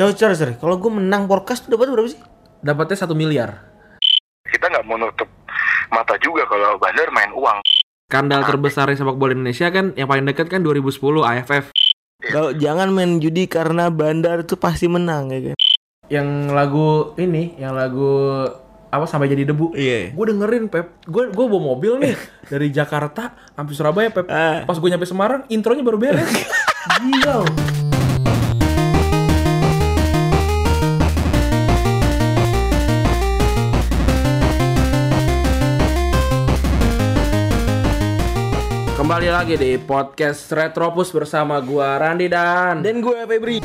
Coba coba sorry, kalau gue menang podcast tuh dapat berapa sih? Dapatnya satu miliar. kita nggak mau nutup mata juga kalau Bandar main uang. Skandal terbesar sepak bola Indonesia kan yang paling dekat kan 2010 AFF. Kalau jangan main judi karena bandar tuh pasti menang ya kan. Yang lagu ini, yang lagu apa sampai jadi debu. Iya. Gue dengerin Pep, gue gue bawa mobil nih dari Jakarta sampai Surabaya Pep. Ah. Pas gue nyampe Semarang, intronya baru beres. Gila. Kembali lagi di podcast Retropus bersama gua Randi dan Dan gue Febri.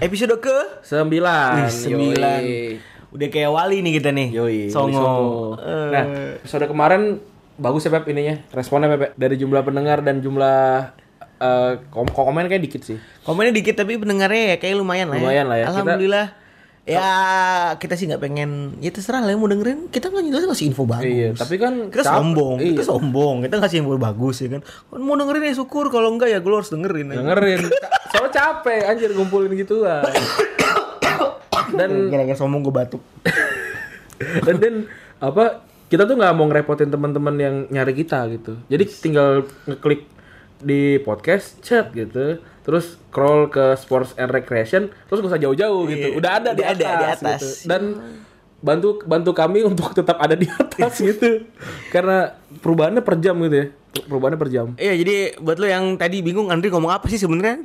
Episode ke sembilan. Wih, sembilan. Yoi. Udah kayak wali nih kita nih. Yoi, Songo. Songo. Eh. Nah, episode kemarin bagus ya Pep ininya. Responnya Pep dari jumlah pendengar dan jumlah eh, kom komen kayak dikit sih. Komennya dikit tapi pendengarnya ya kayak lumayan lah ya. Lumayan lah ya. Kita- Alhamdulillah. Ya kita sih nggak pengen ya terserah lah yang mau dengerin kita kan jelas ngasih info bagus. Iya, tapi kan kita capek. sombong, kita Iya. sombong, kita ngasih info bagus ya kan. Kan Mau dengerin ya syukur, kalau enggak ya gue harus dengerin. ya. Dengerin. Soalnya capek anjir ngumpulin gituan. dan Gara-gara sombong gue batuk. dan dan apa kita tuh nggak mau ngerepotin teman-teman yang nyari kita gitu. Jadi tinggal ngeklik di podcast chat gitu terus scroll ke sports and recreation terus gak usah jauh-jauh gitu udah ada di Udah atas, ada di atas. gitu. dan bantu bantu kami untuk tetap ada di atas gitu karena perubahannya per jam gitu ya perubahannya per jam Iya jadi buat lo yang tadi bingung Andri ngomong apa sih sebenarnya?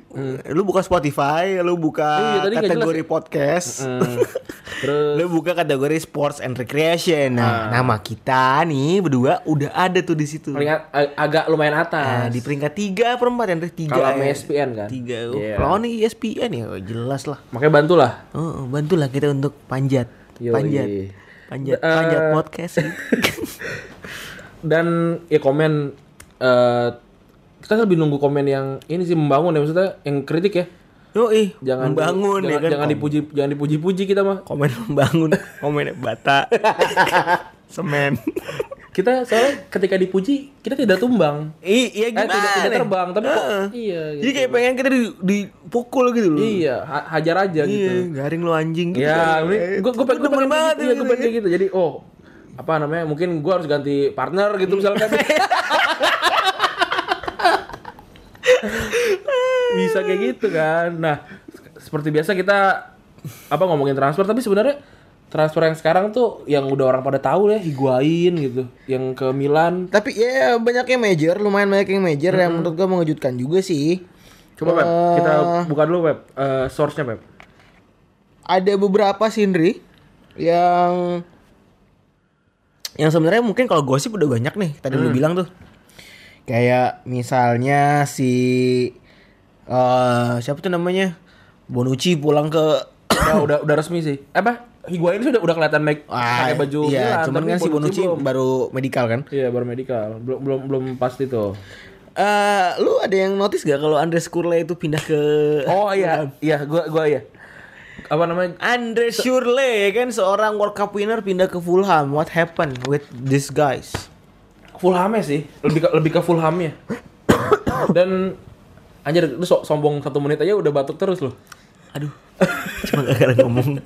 Lu buka Spotify, lu buka Hmm. Iya, tadi kategori ya. podcast. Hmm. terus Lu buka kategori sports and recreation. Nah, nama kita nih berdua udah ada tuh di situ. paling a- ag- agak lumayan Nah, atas di peringkat tiga per empat Andri tiga. kalau sama ya. ESPN kan Tiga. Oh, Iya. Lawan nih ESPN ya, jelas lah. makanya bantulah Oh, bantulah kita untuk panjat. Yoi. Panjat. Panjat, Eh, panjat podcast. gitu. dan ya komen eh kita lebih nunggu komen yang ini sih membangun ya maksudnya yang kritik ya Yo, ih, jangan membangun jangan, ya kan. jangan dipuji jangan dipuji-puji kita mah komen membangun, komen bata. Semen. kita soalnya ketika dipuji kita tidak tumbang I, iya eh gimana? tidak tidak terbang tapi kok Heeh. iya gitu. Jadi kayak pengen kita di, dipukul gitu loh. iya ha- hajar aja Iya, gitu garing lu anjing gitu. ya Eh, gue gue pengen gue banget gitu, iya, gitu. pengen kayak gitu jadi oh apa namanya mungkin gue harus ganti partner gitu misalkan bisa kayak gitu kan. Nah seperti biasa kita apa ngomongin transfer tapi sebenarnya transfer yang sekarang tuh yang udah orang pada tahu ya Higuain gitu yang ke Milan. Tapi ya banyak yang major, lumayan banyak yang major yang menurut gua mengejutkan juga sih. coba Pep Eh, kita buka dulu Pep. Eh, source-nya Pep. Ada beberapa sindri yang yang sebenarnya mungkin kalau gosip udah banyak nih tadi lu bilang tuh. Kayak misalnya si eh siapa tuh namanya? Bonucci pulang ke udah udah udah resmi sih apa Higuain sih udah udah kelihatan make pakai baju iya, Milan, cuman kan si Bonucci belum. baru medical kan. Iya baru medical, belum belum belum pasti tuh. Eh, lu ada yang notice gak kalau Andres Kurle itu pindah ke Oh iya, iya, gua gua iya. Apa namanya? Andres ya kan seorang World Cup winner pindah ke Fulham. What happened with these guys? Fulhamnya sih, lebih ke, lebih ke Fulhamnya. Dan anjir lu so, sombong satu menit aja udah batuk terus loh. Aduh, cuma gak ada ngomong.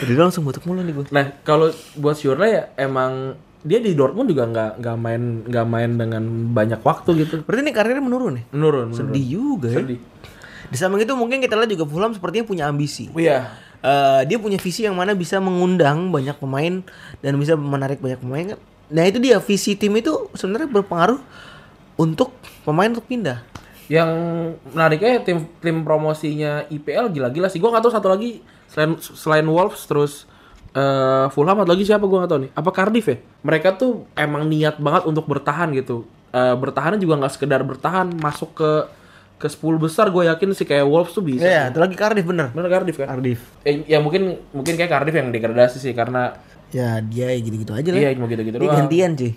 Jadi langsung batuk mulu nih gue. Nah kalau buat Shurla ya emang dia di Dortmund juga nggak nggak main nggak main dengan banyak waktu gitu. Berarti ini karirnya menurun nih. Menurun, menurun. Sedih juga ya. Sedih. Di samping itu mungkin kita lihat juga Fulham sepertinya punya ambisi. Iya. Eh, dia punya visi yang mana bisa mengundang banyak pemain dan bisa menarik banyak pemain. Nah itu dia visi tim itu sebenarnya berpengaruh untuk pemain untuk pindah. Yang menariknya tim tim promosinya IPL gila-gila sih. Gua nggak tahu satu lagi selain selain Wolves terus eh Fulham atau lagi siapa gua nggak tahu nih. Apa Cardiff ya? Mereka tuh emang niat banget untuk bertahan gitu. Eh bertahannya juga nggak sekedar bertahan masuk ke ke 10 besar gue yakin sih kayak Wolves tuh bisa. Iya, itu lagi Cardiff bener. Bener Cardiff kan? Cardiff. Eh, ya mungkin mungkin kayak Cardiff yang degradasi sih karena Ya dia ya gitu-gitu aja lah. iya cuma gitu-gitu Dia doang. gantian cuy.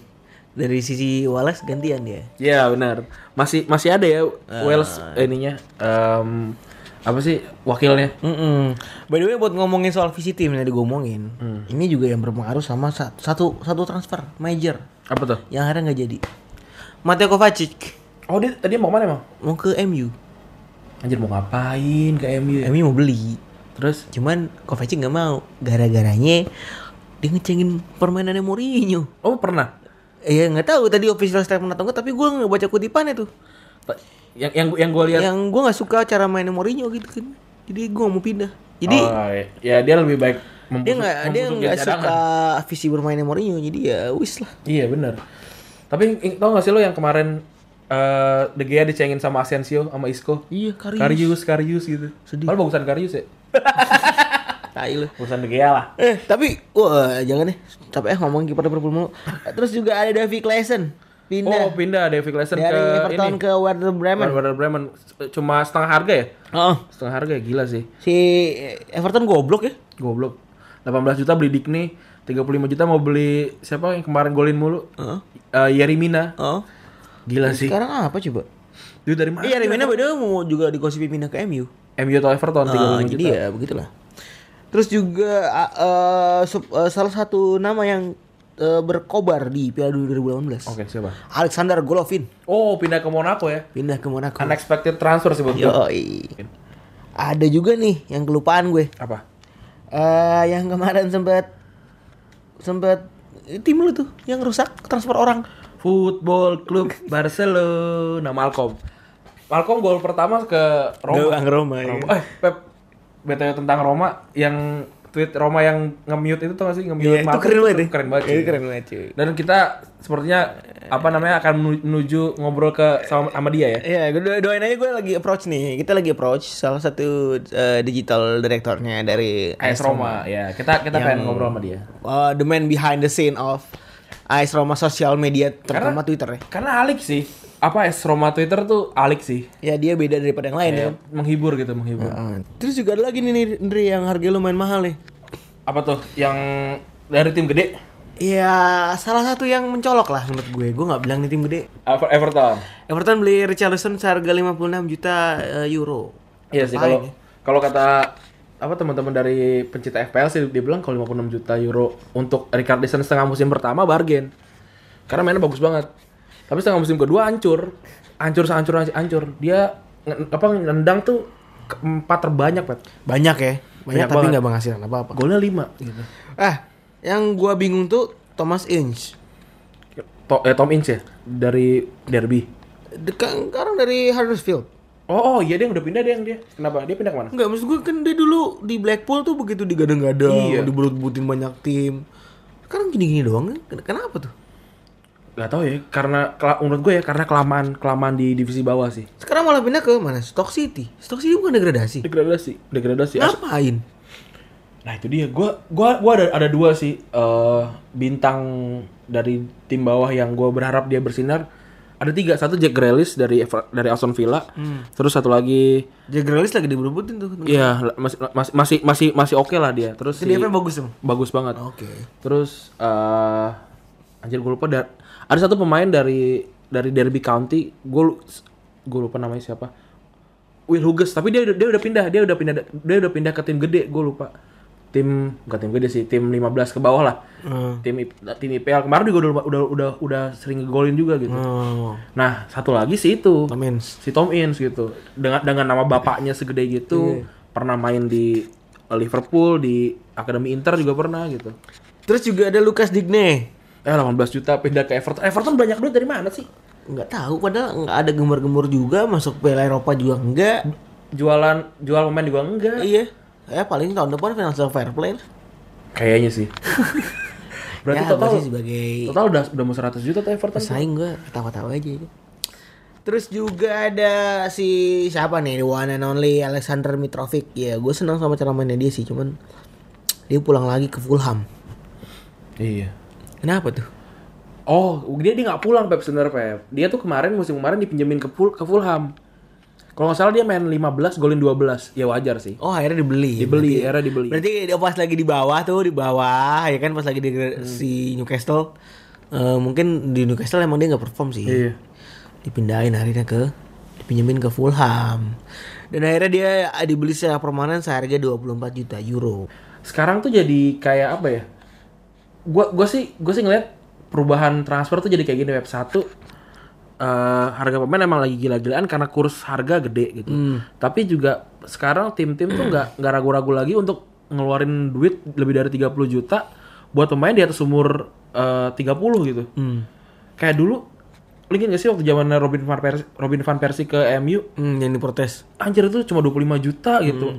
Dari sisi Wallace gantian dia. Iya benar. Masih masih ada ya Wales ininya em, apa sih wakilnya? Mm-mm. By the way buat ngomongin soal visi tim yang tadi gue omongin, ini juga yang berpengaruh sama sa- satu satu transfer major Apa tuh? yang akhirnya nggak jadi. Mateo Kovacic Oh dia tadi mau ke mana emang? mau ke MU. Anjir mau ngapain ke MU ya? MU mau beli. Terus Cuman Kovacic nggak mau. Gara-garanya dia ngecengin permainannya Mourinho. oh pernah Iya nggak tahu tadi official statement atau enggak, tapi gue nggak baca kutipannya tuh. yang yang yang gue lihat Yang gue nggak suka cara mainnya Mourinho gitu kan. Jadi gue mau pindah. Jadi oh, ya dia lebih baik dia membusuk- nggak dia nggak suka visi bermainnya Mourinho. Jadi ya wis lah. Iya benar. Tapi tau gak sih lo yang kemarin eh De Gea dicengin sama Asensio sama Isco? Iya Karius. Karius, Karius gitu. Sedih. Padahal bagusan Karius ya. Tai lu. Bagusan De Gea lah. Eh tapi wah jangan deh. Capek eh ngomong kiper Liverpool mulu. Terus juga ada Davy Klaassen pindah Oh pindah David Klaassen ke Everton ini. ke Werder Bremen. Werder Bremen. Cuma setengah harga ya? Oh, Setengah harga ya gila sih. si Everton goblok ya. Goblok. 18 juta beli Dikni, 35 juta mau beli siapa yang kemarin golin mulu? Heeh. Eh, Yerimina. Oh. Gila sih. Sekarang apa coba? Duit dari mana? Iya, Remina beda mau juga digosipin pindah ke MU. MU atau Everton 35 Ah, juta. jadi ya begitulah. Terus juga eh, sup- eh, salah satu nama yang eh, berkobar di Piala Dunia 2018. Oke, siapa? Alexander Golovin Oh, pindah ke Monaco ya. pindah ke Monaco. Unexpected transfer sih buat. Ada juga nih yang kelupaan gue. Apa? Eh yang kemarin sempat sempat eh, tim lu tuh yang rusak transfer orang. Football Club Barcelona Malcolm. Malcolm gol pertama ke Roma. Doang Roma, ya. Roma. Eh, Pep. BTW tentang Roma yang tweet Roma yang nge-mute itu tuh gak sih? Nge-mute Iya, itu keren banget. ya. Keren banget. Itu sih. keren banget cuy. Dan kita sepertinya apa namanya akan menu- menuju ngobrol ke sama, sama dia ya. Iya, gue do- doain aja gue lagi approach nih. Kita lagi approach salah satu eh, digital directornya dari AS Roma. Ya, kita kita pengen ngobrol sama dia. Uh, the man behind the scene of AS Roma social media terutama Karena- Twitter ya. Karena alik sih. Apa AS Roma Twitter tuh alik sih. Ya dia beda daripada yang lain ya. Ya, menghibur gitu, menghibur. Uh, terus juga ada lagi nih Ndri yang harga lumayan mahal nih. Apa tuh yang dari tim gede? Ya salah satu yang mencolok lah menurut gue. Gue nggak bilang nih tim gede. Ever- Everton. Everton beli Richarlison seharga 56 juta eh, euro. Iya sih kalau kalau kata apa teman-teman dari pencinta FPL sih dia bilang kalau 56 juta euro untuk Richarlison setengah musim pertama bargain. Karena mainnya bagus banget. Tapi setengah musim kedua hancur. Hancur hancur hancur. Dia apa nendang tuh keempat terbanyak, Pep. Banyak ya. Banyak, Banyak tapi nggak menghasilkan apa-apa. Golnya 5 gitu. Ah, yang gua bingung tuh Thomas Inch. To, eh, Tom Ince ya dari Derby. Dekat sekarang dari Huddersfield. Oh, oh iya dia udah pindah dia yang dia. Kenapa? Dia pindah ke mana? Enggak, maksud gue kan dia dulu di Blackpool tuh begitu digadang-gadang, Iya. dibut-butin banyak tim. Sekarang gini-gini doang, ken- kenapa tuh? Gak tau ya, karena menurut gue ya karena kelamaan kelamaan di divisi bawah sih. Sekarang malah pindah ke mana? Stock City. Stock City bukan degradasi. Degradasi, degradasi. As- Ngapain? Nah itu dia, gua gua gua ada ada dua sih eh, bintang dari tim bawah yang gua berharap dia bersinar. Ada tiga, satu Jack Grealish dari dari Aston Villa, terus satu lagi, Jack Grealish lagi diberebutin tuh. ya masih masih masih masih masih oke lah dia. Terus si- Dia bagus tuh. bagus banget. Oke. Terus eh anjir gue lupa da- ada satu pemain dari dari Derby County, gue gue lupa namanya siapa. Will Hughes, tapi dia udah- dia udah pindah, dia udah pindah dia udah pindah ke tim gede, gue lupa. Tim bukan tim gede sih, tim 15 ke bawah lah. Hmm. Tim tim IPL kemarin juga udah udah udah udah sering ngegolin juga gitu. Oh, Nah, satu lagi sih itu. Tom Ince. Si Tom Ince gitu. Dengan dengan nama bapaknya segede gitu, pernah main di Liverpool, di Akademi Inter juga pernah gitu. Terus juga ada Lucas Digne. Eh 18 juta pindah ke Everton. Everton banyak duit dari mana sih? Nggak tahu, padahal nggak ada gemar-gemur juga, masuk Piala Eropa juga enggak. Jualan jual pemain juga enggak. Iya. Ya paling tahun depan financial fair play. Kayaknya sih. Berarti ya, total sebagai total udah udah mau 100 juta tuh Everton. tuh. pesaing gue ketawa-tawa aja. Terus juga ada si siapa nih, the one and only Alexander Mitrovic. Ya, gue senang sama cara mainnya dia sih, cuman dia pulang lagi ke Fulham. Iya. Kenapa tuh? Oh, dia dia nggak pulang Pep sebenarnya Pep. Dia tuh kemarin musim kemarin dipinjemin ke Ful ke Fulham. Kalau nggak salah dia main 15, golin 12. Ya wajar sih. Oh, akhirnya dibeli. Dibeli, Berarti- era dibeli. Berarti dia pas lagi di bawah tuh, di bawah, ya kan pas lagi di si Newcastle. eh, mungkin di Newcastle emang dia nggak perform sih. Iya. Dipindahin akhirnya ke dipinjemin ke Fulham. Dan akhirnya dia dibeli secara permanen seharga 24 juta euro. Sekarang tuh jadi kayak apa ya? Gua gua sih gua sih ngeliat perubahan transfer tuh jadi kayak gini web satu eh, harga pemain emang lagi gila-gilaan karena kurs harga gede gitu. Tapi juga sekarang tim-tim tuh nggak nggak ragu-ragu lagi untuk ngeluarin duit lebih dari 30 juta buat pemain di atas umur eh, 30 gitu. Kayak dulu lu inget gak sih waktu zamannya Robin van Persie, Robin van Persie ke MU Hmm, yang diprotes. anjir itu cuma 25 juta gitu.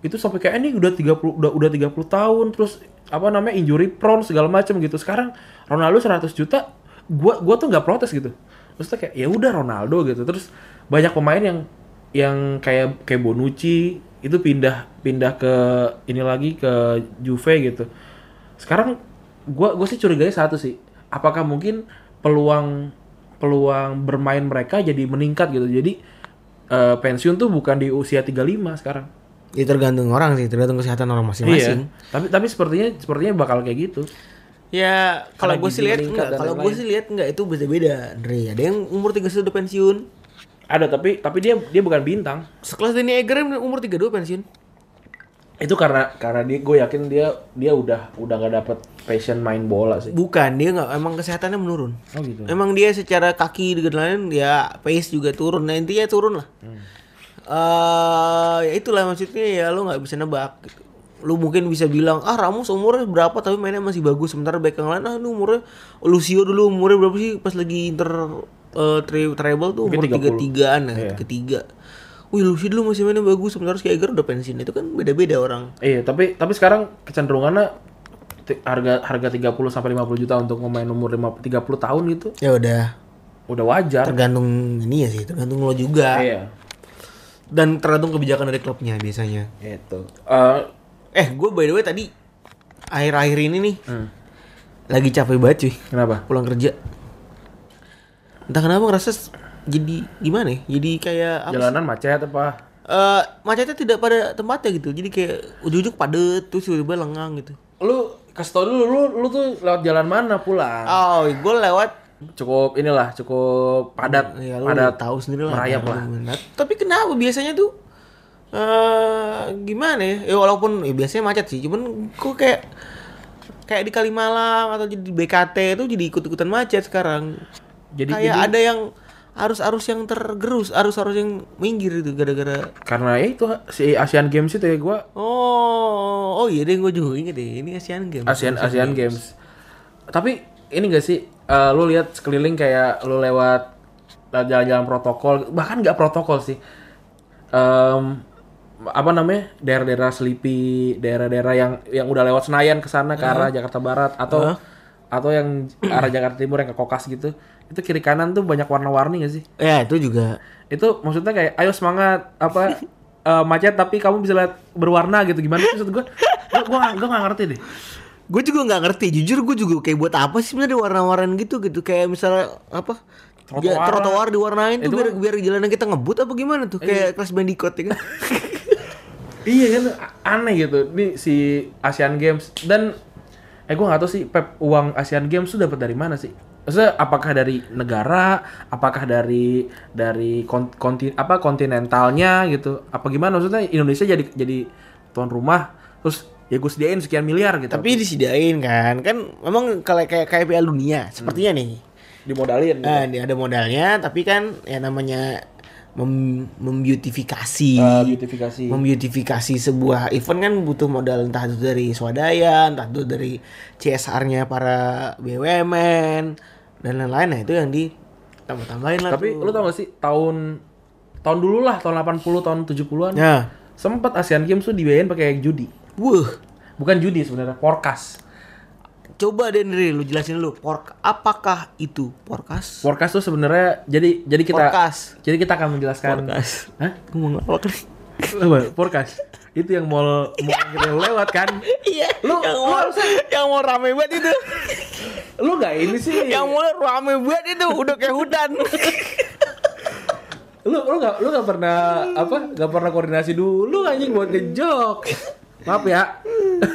Itu sampai kayak ini udah 30 udah udah 30 tahun terus apa namanya injury prone segala macam gitu. Sekarang Ronaldo 100 juta gua gua tuh nggak protes gitu. Maksudnya kayak ya udah Ronaldo gitu. Terus banyak pemain yang yang kayak kayak Bonucci itu pindah pindah ke ini lagi ke Juve gitu. Sekarang gua gua sih curiganya satu sih. Apakah mungkin peluang peluang bermain mereka jadi meningkat gitu. Jadi eh, pensiun tuh bukan di usia 35 sekarang. Ya tergantung orang sih, tergantung kesehatan orang masing-masing. Iya. Tapi tapi sepertinya sepertinya bakal kayak gitu. Ya, kalau gue sih lihat enggak, dan kalau gue sih lihat enggak itu beda-beda, Andre. Ada yang umur 31 udah pensiun. Ada tapi tapi dia dia bukan bintang. Sekelas Danny Eger umur 32 pensiun. Itu karena karena dia gue yakin dia dia udah udah nggak dapet passion main bola sih. Bukan, dia enggak emang kesehatannya menurun. Oh gitu. Emang dia secara kaki dengan lain ya pace juga turun. Nah, intinya turun lah. Eh, ya itulah maksudnya ya lu nggak bisa nebak gitu. Lu mungkin bisa bilang, "Ah, Ramos umurnya berapa tapi mainnya masih bagus." Sementara back yang lain, "Ah, ini umurnya Lucio dulu umurnya berapa sih pas lagi Inter eh, tri- treble tuh umur Mungkin 30. 33-an ya, Iya. ketiga. Wih, Lucio dulu masih mainnya bagus, sementara Eger udah pensiun. Itu kan beda-beda orang. Iya, tapi tapi sekarang kecenderungannya harga harga 30 sampai 50 juta untuk pemain umur 5, 30 tahun gitu Ya udah, udah wajar. tergantung ini ya sih, tergantung lo juga. Iya. Dan tergantung kebijakan dari klubnya biasanya. Itu. Eh Eh, gue by the way tadi akhir-akhir ini nih hmm, lagi capek banget cuy kenapa? pulang kerja. Entah kenapa ngerasa jadi gimana ya? Jadi kayak apa? Jalanan macet apa? Eh, macetnya tidak pada tempatnya gitu. Jadi kayak ujuk-ujuk padet terus tiba-tiba lengang gitu. Lu kasih tau dulu lu lu tuh lewat jalan mana pulang? Oh, gue lewat Cukup inilah, cukup padat. ya padat tahu sendiri lah. merayap lah. Tapi kenapa biasanya tuh eh gimana ya? Ya walaupun ya biasanya macet sih, cuman kok kayak kayak di Kalimalang atau jadi di BKT itu jadi ikut-ikutan macet sekarang. Jadi kayak jadi- ada yang arus-arus yang tergerus, arus-arus yang minggir itu gara-gara Karena ya itu si Asian Games itu ya gua Oh, oh iya deh gue juga inget deh. Ini Asian Games. Asian Asian Games. Tapi ini gak sih eh, lu lihat sekeliling kayak lu lewat lewat jalan-jalan protokol, bahkan nggak protokol sih. Em, apa namanya? Daerah-daerah Selipi, daerah-daerah yang yang udah lewat Senayan ke sana ke arah Jakarta Barat atau atau yang arah Jakarta Timur yang ke Kokas gitu. Itu kiri kanan tuh banyak warna-warni gak sih? Ya, itu juga. Itu maksudnya kayak ayo semangat apa eh, macet tapi kamu bisa lihat berwarna gitu gimana maksud? Gua gua, gua gak ngerti deh. Gue juga nggak ngerti. Jujur gue juga kayak buat apa sih sebenarnya warna-warna gitu gitu. Kayak misalnya apa? Ya, Trotoar. trotoar diwarnain tuh biar biar jalanan kita ngebut apa gimana tuh? Kayak kelas bandicoot ya kan? Iya kan aneh gitu. Ini si Asian Games dan eh gue nggak tahu sih Pep uang Asian Games tuh dapat dari mana sih? Maksudnya apakah dari negara, apakah dari dari kon, kontin apa kontinentalnya gitu? Apa gimana maksudnya Indonesia jadi jadi tuan rumah terus ya gue sediain sekian miliar gitu. Tapi disediain kan. Kan memang kalau kayak kayak Piala Dunia sepertinya nih. dimodalin gitu. Nah, dia ada modalnya tapi kan ya namanya mem membeautifikasi. Eh, beautifikasi. membeautifikasi sebuah event kan butuh modal entah itu dari swadaya, entah itu dari CSR-nya para BUMN dan lain-lain. Nah, itu yang ditambah-tambahin lah. Tapi tuh. lu tau gak sih tahun tahun dulu lah tahun 80 tahun 70-an Ya. sempat Asian Games tuh dibiayain pakai judi. Wuh. Bukan judi sebenarnya, forecast. Coba deh Nri, lu jelasin dulu. Pork apakah itu porkas? Forecast tuh sebenarnya jadi jadi kita Forecast. jadi kita akan menjelaskan. Porkas. Hah? Gue mau ngelawak nih. Apa? Forecast. Itu yang mall mall yang kita lewat kan. Iya, Lu- yang lu mau harusnya- yang mau rame banget itu. Lu nggak ini sih. yang mau rame banget itu udah kayak hutan. lu lu nggak lu nggak pernah apa? nggak pernah koordinasi dulu anjing buat ngejok. Maaf ya.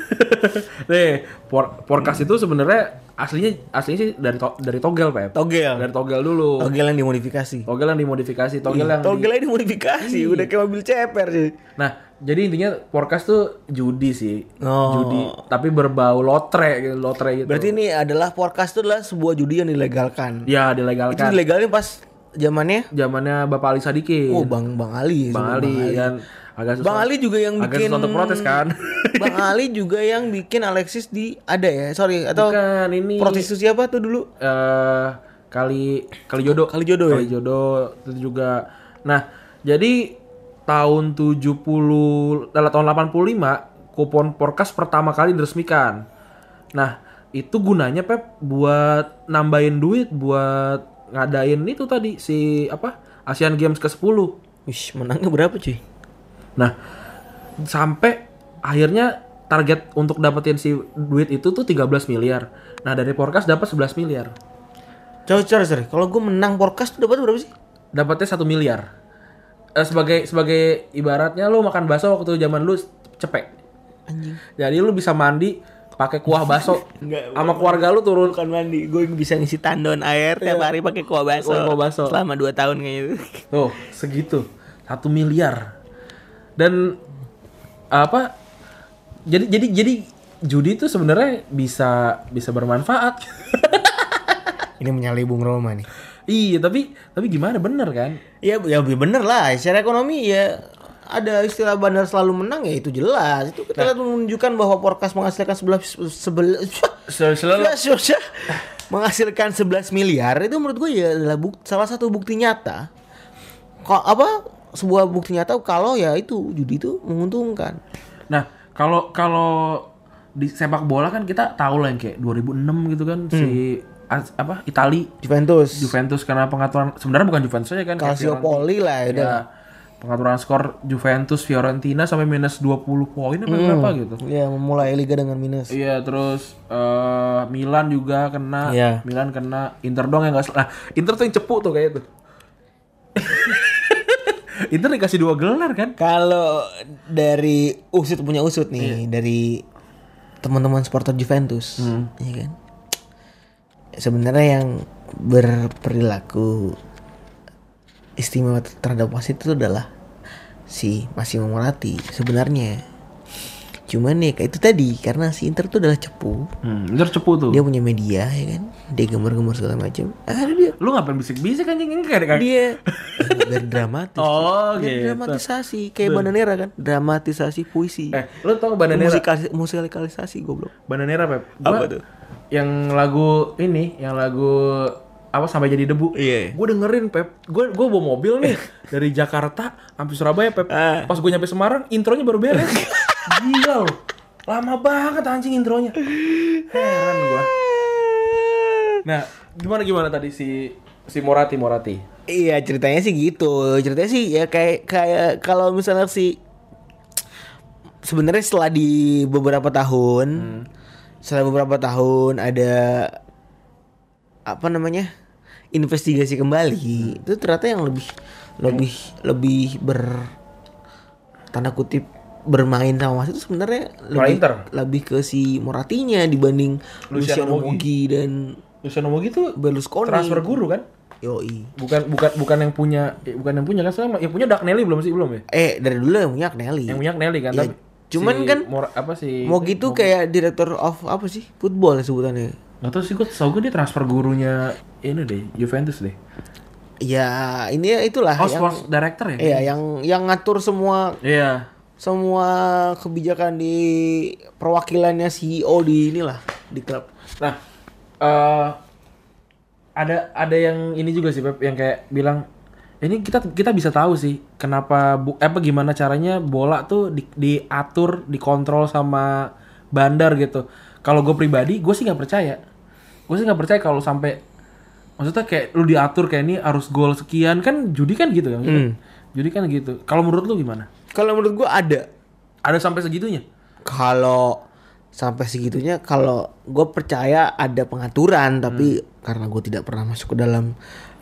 Nih, por forecast itu sebenarnya aslinya aslinya sih dari to- dari togel, Pep. Togel. Dari togel dulu. Togel yang dimodifikasi. Togel yang dimodifikasi, togel yang di- Togelnya dimodifikasi, udah kayak mobil ceper sih. Nah, jadi intinya forecast tuh judi sih. Oh. Judi, tapi berbau lotre gitu, lotre gitu. Berarti ini adalah podcast itu adalah sebuah judi yang dilegalkan. ya Itu dilegalkan. dilegalin pas zamannya zamannya Bapak Ali Sadikin. oh Bang Bang Ali Bang sebelum Ali kan agak susah. Bang Ali juga yang agak bikin susah untuk protes kan. Bang Ali juga yang bikin Alexis di ada ya? Sorry atau Bukan ini prostitusi apa tuh dulu? Eh kali kali jodoh Kali Jodoh ya? kali jodoh itu juga. Nah jadi tahun 70 dalam tahun 85 kupon porkas pertama kali diresmikan. Nah itu gunanya pep buat nambahin duit buat ngadain itu tadi si apa Asian Games ke 10 Wih, menangnya berapa cuy Nah, sampai akhirnya target untuk dapetin si duit itu tuh 13 miliar. Nah, dari Porkas dapat 11 miliar. Coba coba sorry kalau gue menang podcast tuh dapat berapa sih Dapatnya 1 miliar. Eh, sebagai sebagai ibaratnya lu makan bakso waktu zaman lu cepek. anjing Jadi lu bisa mandi pakai kuah bakso Enggak, sama keluarga lu turun bukan mandi gue bisa ngisi tandon air tiap hari pakai kuah bakso Kuah- bakso. selama 2 tahun kayaknya itu Tuh, segitu. Satu miliar. Dan apa? Jadi jadi jadi judi itu sebenarnya bisa bisa bermanfaat. ini menyalahi Bung Roma nih. Iya, tapi tapi gimana? Bener kan? ya ya bener lah. Secara ekonomi ya ada istilah bandar selalu menang ya itu jelas. Itu kita lihat menunjukkan bahwa Porkas menghasilkan sebelah sebelah Selalu menghasilkan 11 miliar itu menurut gue ya adalah buk- salah satu bukti nyata. Kok apa sebuah bukti nyata kalau ya itu judi itu menguntungkan. Nah, kalau kalau di sepak bola kan kita tahu lah yang kayak 2006 gitu kan si as- apa Itali. Juventus. Juventus karena pengaturan sebenarnya bukan Juventus aja kan Calciopoli lah ya. Ya, pengaturan skor Juventus Fiorentina sampai minus 20 poin apa berapa gitu. ya memulai liga dengan minus. Iya, terus eh, Milan juga kena, Iya. Milan kena, Inter doang yang enggak Nah, Inter tuh yang cepu tuh kayak itu. Inter dikasih dua gelar kan? Kalau dari usut punya usut nih dari teman-teman supporter Juventus, ya kan? Sebenarnya yang berperilaku istimewa terhadap wasit itu adalah si Massimo Moratti sebenarnya. Cuman ya kayak itu tadi karena si Inter itu adalah cepu, Hmm, Inter cepu tuh. dia punya media ya kan, dia gemar-gemar segala macam. Ada dia Lu ngapain bisik-bisik anjing enggak kayak dia biar dramatis. Oh, Biar gitu. dramatisasi kayak Bandanera kan, dramatisasi puisi. Eh, lu tau Bandanera? Musikali- musikalisasi goblok. Bandanera, Pep. Gua, Apa tuh? Yang lagu ini, yang lagu apa sampai jadi debu. Iya. Gue dengerin Pep. Gue gue bawa mobil nih dari Jakarta sampai Surabaya Pep. Ah. Pas gue nyampe Semarang, intronya baru beres. Gila loh. Lama banget anjing intronya. Heran gua. Nah, gimana gimana tadi si si Morati Morati? Iya ceritanya sih gitu. Ceritanya sih ya kayak kayak kalau misalnya si sebenarnya setelah di beberapa tahun, setelah beberapa tahun ada apa namanya investigasi kembali itu ternyata yang lebih lebih lebih ber tanda kutip bermain sama wasit itu sebenarnya lebih lebih ke si Moratinya dibanding Luciano. Moggi dan Luciano Moggi tuh Berlusconi. transfer guru kan? Yoi. Bukan bukan bukan yang punya eh, bukan yang punya kan soalnya yang punya Dagnelli belum sih belum ya? Eh dari dulu yang punya Agnelli. Yang punya Nelly kan Iya, tapi cuman si kan Mor- apa sih Moggi tuh kayak director of apa sih football sebutannya. Gak tau sih gue tau gue dia transfer gurunya ini deh Juventus deh Ya ini ya itulah Oh yang sports director ya? Iya yang yang ngatur semua Iya semua kebijakan di perwakilannya CEO di inilah di klub. Nah eh ada ada yang ini juga sih Pep yang kayak bilang ini kita kita bisa tahu sih kenapa bu, apa gimana caranya bola tuh di, diatur dikontrol sama bandar gitu. Kalau gue pribadi gue sih nggak percaya. Gue sih nggak percaya kalau sampai maksudnya kayak lu diatur kayak ini harus gol sekian kan judi kan gitu kan. maksudnya. Judi kan gitu. Kalau menurut lu gimana? Kalau menurut gua ada. Ada sampai segitunya? Kalau sampai segitunya kalau gue percaya ada pengaturan tapi karena gue tidak pernah masuk ke dalam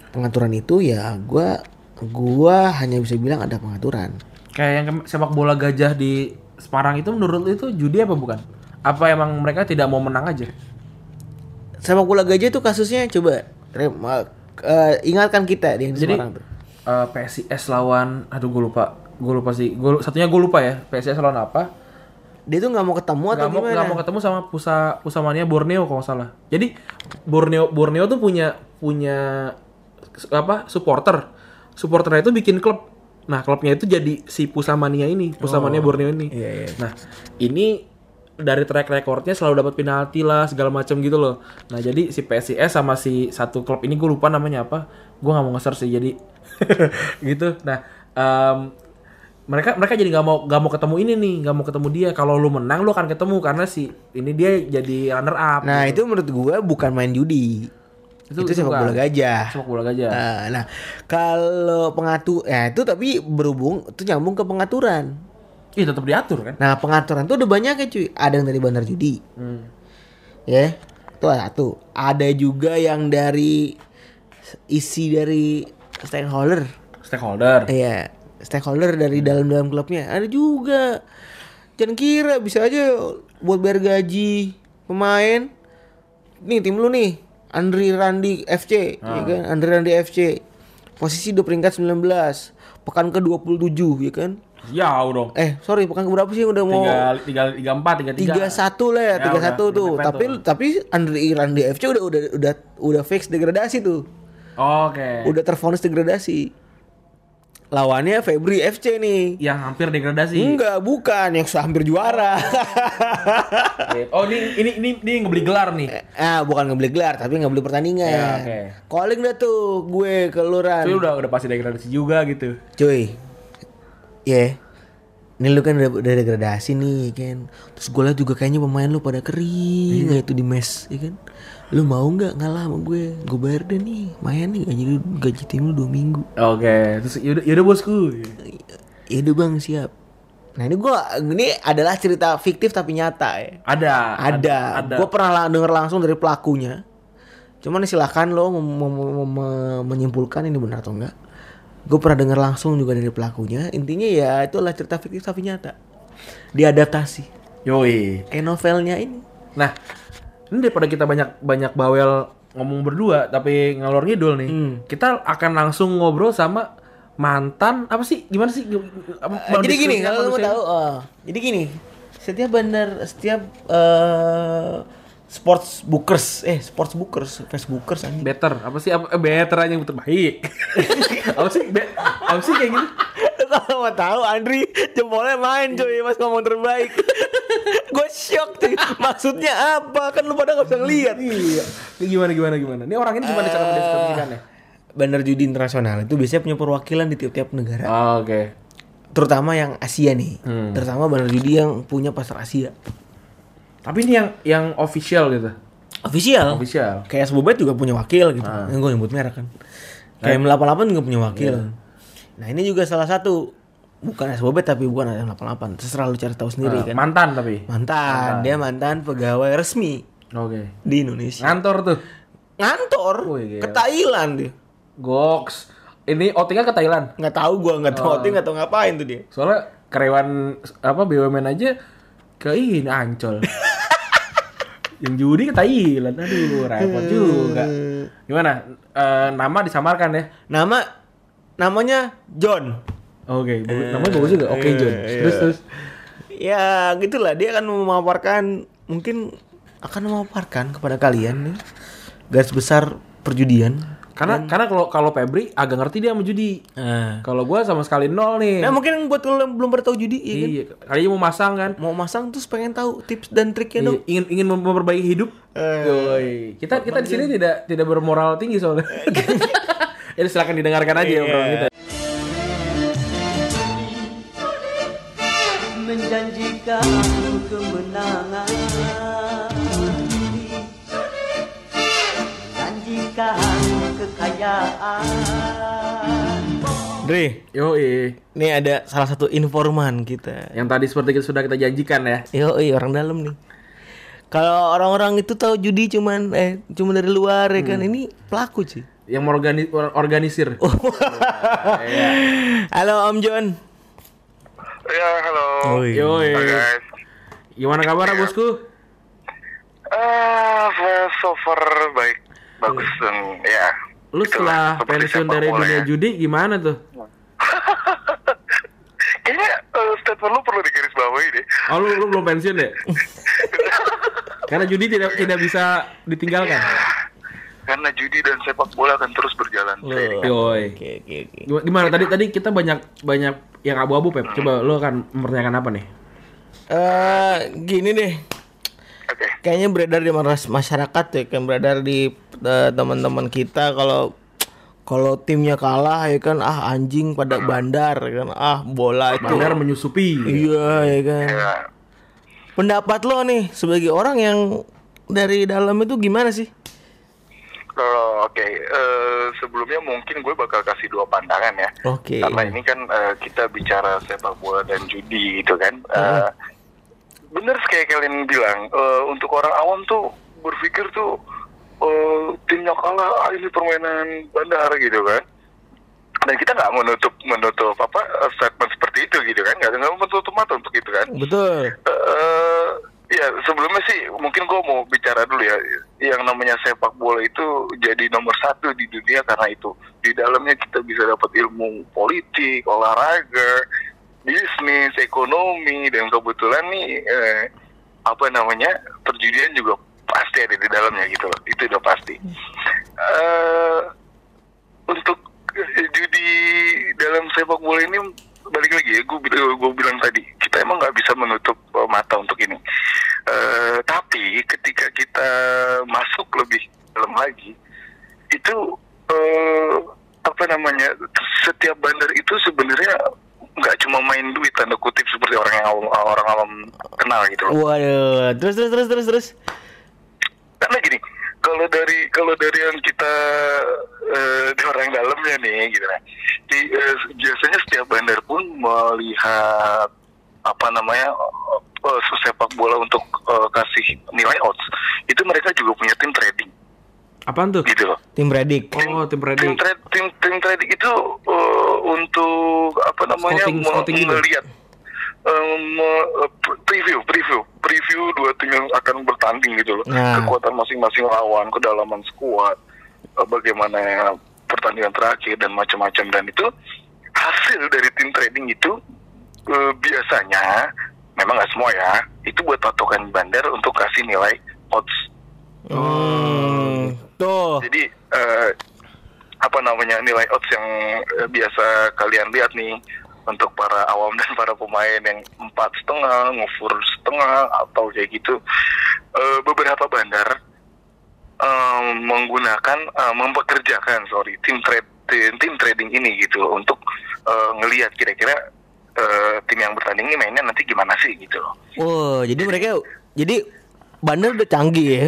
pengaturan itu ya gua gua hanya bisa bilang ada pengaturan. Kayak yang sepak bola gajah di Semarang itu menurut itu judi apa bukan? Apa emang mereka tidak mau menang aja? Sepak bola gajah itu kasusnya coba eh, ingatkan kita di yang di Jadi Semarang tuh. eh, PSIS lawan aduh gue lupa. Gue lupa sih. Gua, satunya gue lupa ya. PSIS lawan apa? Dia tuh nggak mau ketemu atau Gak mau, gimana? nggak mau ketemu sama Pusa Pusamania Borneo kalau nggak salah. Jadi Borneo Borneo tuh punya punya apa supporter. Supporternya itu bikin klub. Nah, klubnya itu jadi si Pusamania ini, Pusamania Borneo ini. Iya, iya. Nah, ini dari track recordnya selalu dapat penalti lah segala macam gitu loh. Nah, jadi si PSIS sama si satu klub ini gue lupa namanya apa. Gue nggak mau nge-search sih jadi gitu. Nah, em, mereka mereka jadi nggak mau nggak mau ketemu ini nih, nggak mau ketemu dia. Kalau lu menang lu akan ketemu karena si ini dia jadi runner up. Nah itu menurut gue bukan main judi. Itu, Itu- sepak bola gajah. sepak bola gajah. Nah, nah, kalau pengatur, ya itu tapi berhubung itu nyambung ke pengaturan. Ih, tetap diatur kan? Nah pengaturan tuh udah banyak ya cuy. Ada yang dari bandar judi, Hmm. ya itu ada satu. Ada juga yang dari isi dari stakeholder, Stakeholder. iya stakeholder dari dalam-dalam klubnya. Ada juga. Jangan kira bisa aja buat bayar gaji pemain. Nih tim lu nih, Andri Randi FC, ya kan? Andri Randi FC. Posisi udah peringkat 19. Pekan ke-27 ya kan? Jauh dong. Eh, sorry, pekan ke berapa sih udah mau Tiga, tiga, empat, tiga tiga. tiga satu lah ya, Ya, tiga satu tuh. Tapi tuh. tapi Andri Randi FC udah udah udah udah fix degradasi tuh. Oke. Udah terfonis degradasi. Lawannya Febri FC nih. Yang hampir degradasi. Enggak, bukan yang hampir juara. Oh, ini ini ini ini ngebeli gelar nih. ah, bukan ngebeli gelar, tapi ngebeli pertandingan. Ya, oke. Calling dah tuh gue ke Luran. Tapi udah udah pasti degradasi juga gitu. Cuy. Ya. Ini lu kan udah, udah degradasi nih kan. Terus gue liat juga kayaknya pemain lu pada kering nggak itu di mes, ya kan? Lu mau nggak ngalah sama gue? Gue bayar deh nih, main nih gaji lu gaji tim lu dua minggu. Oke, terus yaudah, yaudah bosku. Ya udah bang siap. Nah ini gua ini adalah cerita fiktif tapi nyata ya. Ada, Ada. ada. Gue pernah denger langsung dari pelakunya. Cuman silahkan lo menyimpulkan ini benar atau enggak. Gue pernah denger langsung juga dari pelakunya. Intinya ya itu adalah cerita fiktif tapi nyata. Diadaptasi. Yoi. Kayak novelnya ini. Nah, ini daripada kita banyak banyak bawel ngomong berdua tapi ngalor ngidul nih, Hmm. kita akan langsung ngobrol sama mantan apa sih? Gimana sih? Eh, jadi gini kalau mau tahu, oh, jadi gini. Setiap bandar, setiap eh sports bookers, eh sports bookers, facebookers anjing. better apa sih apa eh, better aja yang terbaik apa sih Be- apa sih kayak gitu Kalau mau tahu Andri jempolnya main coy pas ngomong terbaik. Gue shock cuy. Maksudnya apa? Kan lu pada gak bisa ngeliat. iya Ini gimana gimana gimana ini orang ini gimana cara mendeskripsikannya Bandar judi internasional itu biasanya punya perwakilan di tiap-tiap negara. oh, oke Terutama yang Asia nih. Hmm. Terutama bandar judi yang punya pasar Asia. tapi ini yang yang official gitu Official. official Kayak Sebobet juga punya wakil gitu. Ah. Yang gue nyebut merek kan. Kayak M88 juga punya wakil. Nah ini juga salah satu. Bukan Sebobet tapi bukan M88. Terserah lu cari tahu sendiri Ah, kan. mantan tapi Mantan. Dia mantan pegawai resmi oke di Indonesia. ngantor tuh Ngantor Wih, gila. ke Thailand dia. goks ini outingnya ke Thailand Nggak tahu gua nggak tahu Oh. dia nggak tahu ngapain tuh dia. soalnya karyawan apa BUMN aja ke ini ancol yang judi ke Thailand aduh repot juga gimana Eh, nama disamarkan ya Nama namanya John. Oke, bagus. namanya bagus juga. Oke, iya, John. iya. Terus terus. Ya gitulah dia akan memaparkan mungkin akan memaparkan kepada kalian nih garis besar perjudian. Karena karena kalau kalau Febri agak ngerti dia sama judi. Nah, Kalau gua sama sekali nol nih. nah mungkin buat lo yang belum pernah tahu judi ya kan? iya, kalinya mau masang kan? Mau masang terus pengen tahu tips dan triknya dong. Iya, ingin ingin mem- memperbaiki hidup. Eh. Yoi. Kita kita di sini tidak tidak bermoral tinggi soalnya. Jadi silakan didengarkan aja Iya. obrolan kita. Menjanjikan kemenangan menjanjikan kekayaan Dre, Yoi. ini ada salah satu informan kita. Yang tadi seperti kita sudah kita janjikan ya. Yo, orang dalam nih. Kalau orang-orang itu tahu judi cuman eh cuma dari luar ya kan ini pelaku sih. Yang mengorgani- organisir. Oh. Halo Om John. Ya, halo. Oi. Yoi. Hai guys. Gimana kabar bosku? Ah, so far baik. Bagus dan ya. Lu setelah pensiun dari dunia ya. judi gimana tuh? Kayaknya eh, statement lu perlu digarisbawahi deh. Oh lu, lu belum pensiun deh? Karena judi tidak tidak bisa ditinggalkan. Karena judi dan sepak bola akan terus berjalan. Yoi. Oke oke oke. Gimana, tadi tadi kita banyak banyak yang abu-abu Pep. Coba lo akan mempertanyakan apa nih? Eh gini deh. Oke. Kayaknya beredar di mas- masyarakat ya kan beredar di eh, teman-teman kita kalau kalau timnya kalah ya kan ah anjing pada bandar ya kan ah bola itu Bandar menyusupi. iya ya kan Ya, pendapat lo nih sebagai orang yang dari dalam itu gimana sih kalau oke eh, sebelumnya mungkin gue bakal kasih dua pandangan ya. oke Karena ini kan eh, kita bicara sepak bola dan judi gitu kan. Eh, bener kayak kalian bilang eh, untuk orang awam tuh berpikir tuh eh, timnya kalah ah, ini permainan bandar gitu kan. Dan kita nggak menutup menutup apa statement seperti itu gitu kan, nggak nggak menutup mata untuk itu kan. betul Eh, ya sebelumnya sih mungkin gue mau bicara dulu ya. Yang namanya sepak bola itu jadi nomor satu di dunia karena itu. Di dalamnya kita bisa dapat ilmu politik olahraga bisnis ekonomi dan kebetulan nih eh, apa namanya perjudian juga pasti ada di dalamnya gitu loh. Itu udah pasti. Eh untuk judi dalam sepak bola ini balik lagi ya gue bilang gue bilang tadi kita emang nggak bisa menutup eh, mata untuk ini. Eh, tapi ketika kita masuk lebih dalam lagi itu eh, apa namanya setiap bandar itu sebenarnya nggak cuma main duit tanda kutip seperti orang yang awam, orang awam kenal gitu loh. Waduh terus terus terus terus terus. Karena gini kalau dari kalau dari yang kita eh, di orang dalamnya nih gitu kan di eh, biasanya setiap bandar pun melihat apa namanya eh, sepak bola untuk eh, kasih nilai odds itu mereka juga punya tim trading Apaan tuh? gitu loh tim predik Oh, tim tim predik. trade tim tim trading itu eh, untuk apa namanya Scouting- scouting gitu? melihat eh, pre- preview preview. Preview dua tim yang akan bertanding gitu loh. Nah. kekuatan masing-masing lawan kedalaman skuad eh, bagaimana pertandingan terakhir dan macam-macam. Dan itu hasil dari tim trading itu eh, biasanya memang nggak semua ya itu buat patokan bandar untuk kasih nilai odds. Hmm, tuh jadi eh, apa namanya nilai odds yang biasa kalian lihat nih untuk para awam dan para pemain yang empat setengah, ngufur setengah atau kayak gitu, Eh, beberapa bandar eh, menggunakan eh, mempekerjakan sorry tim trade tim, tim trading ini gitu untuk eh, ngelihat kira-kira eh, tim yang bertanding ini mainnya nanti gimana sih gitu loh. Wow, jadi mereka jadi bandar udah canggih ya,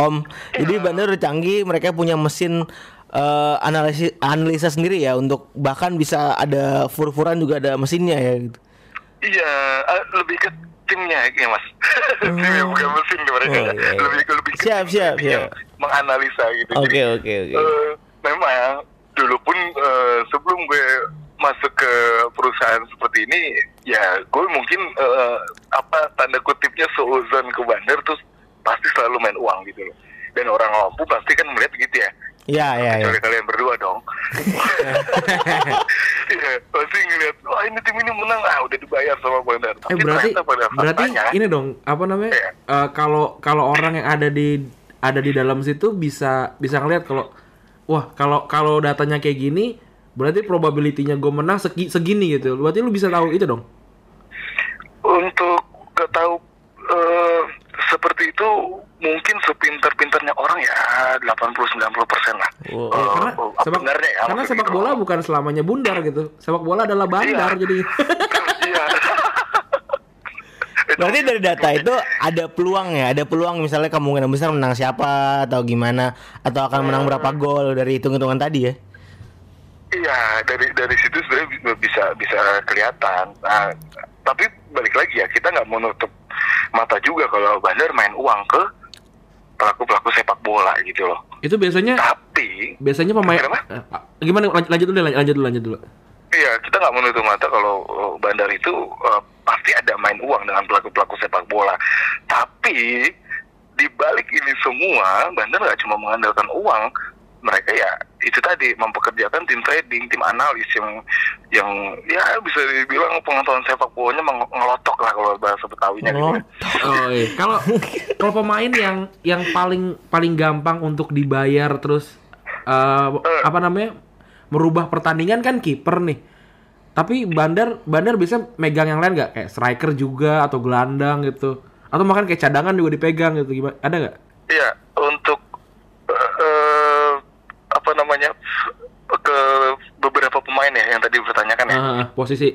Om. Jadi bandar udah canggih, mereka punya mesin eh, analisis analisa sendiri ya untuk bahkan bisa ada fur-furan juga ada mesinnya ya gitu. Iya, eh, lebih ke timnya ya mas. timnya bukan mesin mereka. Oh, iya, iya. Lebih ke lebih ke Siap, siap, siap. menganalisa gitu. Oke, oke, oke. eh, memang dulu pun eh, sebelum gue masuk ke perusahaan seperti ini, ya gue mungkin eh, apa tanda kutipnya seuzon ke bandar terus pasti selalu main uang gitu loh. Dan orang awam pun pasti kan melihat gitu ya. Ya, ya, ya. Kecuali kalian berdua dong. Iya, pasti ngeliat, wah ini tim ini menang, ah udah dibayar sama Bandar. Eh berarti ternyata pada berarti faktanya, ini dong apa namanya? Iya. eh, Kalau kalau orang yang ada di ada di dalam situ bisa bisa ngeliat kalau wah kalau kalau datanya kayak gini berarti probability-nya gue menang segi, segini gitu. Berarti lu bisa tahu itu dong. untuk gak tahu eh, seperti itu mungkin sepintar-pintarnya orang ya 80-90 persen lah. Wow. Eh, Ya, karena sepak benarnya ya, karena sepak gitu. bola bukan selamanya bundar gitu. Sepak bola adalah bandar Iya. jadi. Iya. Berarti dari data itu ada peluang ya, ada peluang misalnya kemungkinan besar menang siapa atau gimana atau akan menang berapa gol dari hitung-hitungan tadi ya. Iya, dari dari situ sebenarnya bi- bisa bisa kelihatan. Nah, tapi balik lagi ya, kita nggak menutup mata juga kalau Bandar main uang ke pelaku-pelaku sepak bola gitu loh. itu biasanya Tapi biasanya pemain Kenapa? Eh, gimana lanjut, lanjut dulu lanjut dulu lanjut dulu. Iya, kita nggak menutup mata kalau uh, bandar itu uh, pasti ada main uang dengan pelaku-pelaku sepak bola. Tapi di balik ini semua, bandar nggak cuma mengandalkan uang, mereka ya itu tadi mempekerjakan tim trading, tim analis yang yang ya bisa dibilang pengetahuan sepak bolanya meng- ngelotok lah kalau bahasa Betawinya gitu. Oh iya. Kalau kalau pemain yang yang paling paling gampang untuk dibayar terus eh, apa namanya merubah pertandingan kan kiper nih. Tapi Bandar Bandar bisa megang yang lain nggak kayak striker juga atau gelandang gitu. Atau makan kayak cadangan juga dipegang gitu gimana? Ada nggak? Iya, untuk eh, eh, apa namanya ke beberapa pemain ya yang tadi bertanyakan ya. Ah, posisi.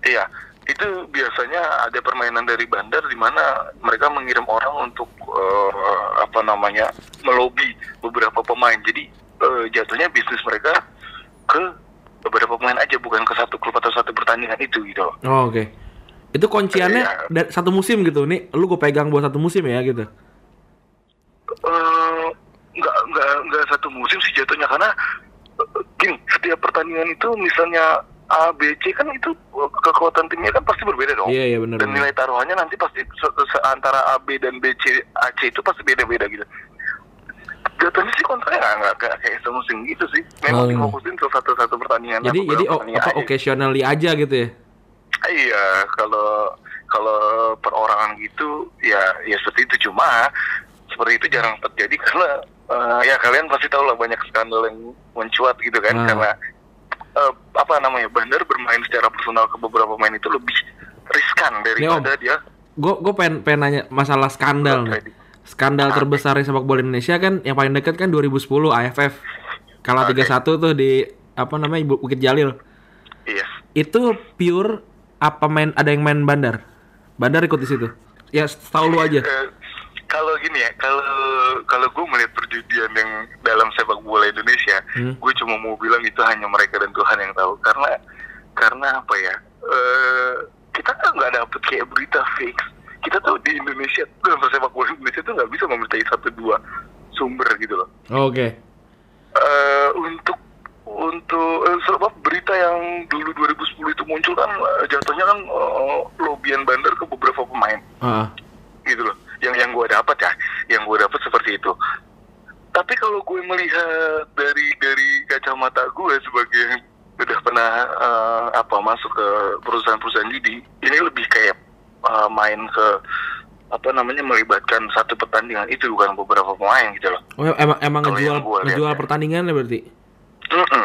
Iya, itu biasanya ada permainan dari bandar di mana mereka mengirim orang untuk eh, apa namanya melobi beberapa pemain. Jadi eh, jatuhnya bisnis mereka ke beberapa pemain aja bukan ke satu klub atau satu pertandingan itu gitu. Oh, oke. Itu kunciannya Iya. da- satu musim gitu. Nih, lu gue pegang buat satu musim ya gitu. Eh, nggak nggak nggak satu musim sih jatuhnya karena gini setiap pertandingan itu misalnya A B C kan itu eh, kekuatan timnya kan pasti berbeda dong. Iya, iya, benar, Dan nilai taruhannya nanti pasti antara A B dan B C A C itu pasti beda-beda gitu. Jatuhnya sih kontraknya nggak nggak kayak semusim gitu sih. Memang Oh. difokusin ke satu-satu pertandingan. Jadi jadi oh, apa occasionally aja gitu ya. Iya, kalau kalau perorangan gitu ya ya seperti itu cuma seperti itu jarang terjadi karena eh, ya kalian pasti tahu lah banyak skandal yang mencuat gitu kan Hmm. karena eh, apa namanya Bandar bermain secara personal ke beberapa pemain itu lebih riskan daripada dia Gue gue pengen, pengen nanya masalah skandal nih. Skandal terbesar di sepak bola Indonesia kan yang paling dekat kan 2010 AFF. Kalah Oke. 3-1 tuh di apa namanya Bu- Bukit Jalil. Yes. Itu pure apa main ada yang main bandar? Bandar ikut di situ. Ya tahu lu aja. Eh, kalau gini ya, kalau kalau gue perjudian yang dalam sepak bola Indonesia, Hmm. gue cuma mau bilang itu hanya mereka dan Tuhan yang tahu. Karena karena apa ya? eh kita kan nggak dapet kayak berita fix. Kita tahu di Indonesia dalam sepak bola Indonesia tuh nggak bisa memberitahui satu dua sumber gitu loh. Oke. eh untuk untuk eh, sebab berita yang dulu 2010 itu muncul kan eh, jatuhnya kan eh, lobian bandar ke beberapa pemain Ah, gitu loh yang yang gue dapat ya yang gue dapat seperti itu tapi kalau gue melihat dari dari kacamata gue sebagai yang udah pernah eh, apa masuk ke perusahaan-perusahaan judi ini lebih kayak eh, main ke apa namanya melibatkan satu pertandingan itu bukan beberapa pemain gitu loh Oh, emang emang Kalau ngejual yang ngejual ya. pertandingan ya berarti. Mm-mm.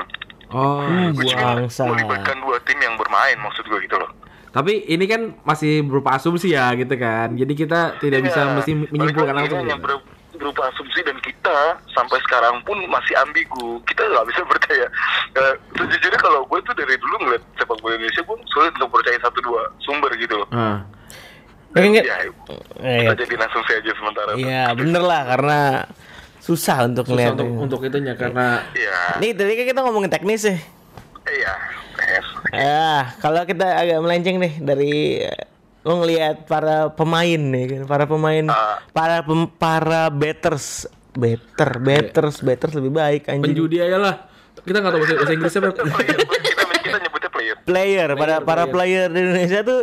Oh. Hmm, Bangsa. melibatkan dua tim yang bermain maksud gue gitu loh Tapi ini kan masih berupa asumsi ya gitu kan. Jadi kita tidak bisa Iya, mesti menyimpulkan langsung. ini hanya gitu. ber- berupa asumsi dan kita sampai sekarang pun masih ambigu. Kita nggak bisa percaya. Eh, sejujurnya kalau gue tuh dari dulu ngeliat sepak bola Indonesia gue sulit untuk percaya satu dua sumber gitu loh. Kayaknya Ya, kita jadi asumsi aja sementara. Iya bener lah karena susah untuk Susah ngeliat. untuk untuk itunya karena Iya, Nih tadi kan kita ngomongin teknis ya. iya. Ya, kalau kita agak melenceng nih dari eh, lo ngelihat para pemain nih kan, para pemain, Ah. para pem- para batters, batter, batters, batters lebih baik anjing. penjudi aja lah. Kita nggak tahu bahasa, bahasa Inggrisnya apa. Player, kita, kita nyebutnya player. Player, para Player, para player. player di Indonesia tuh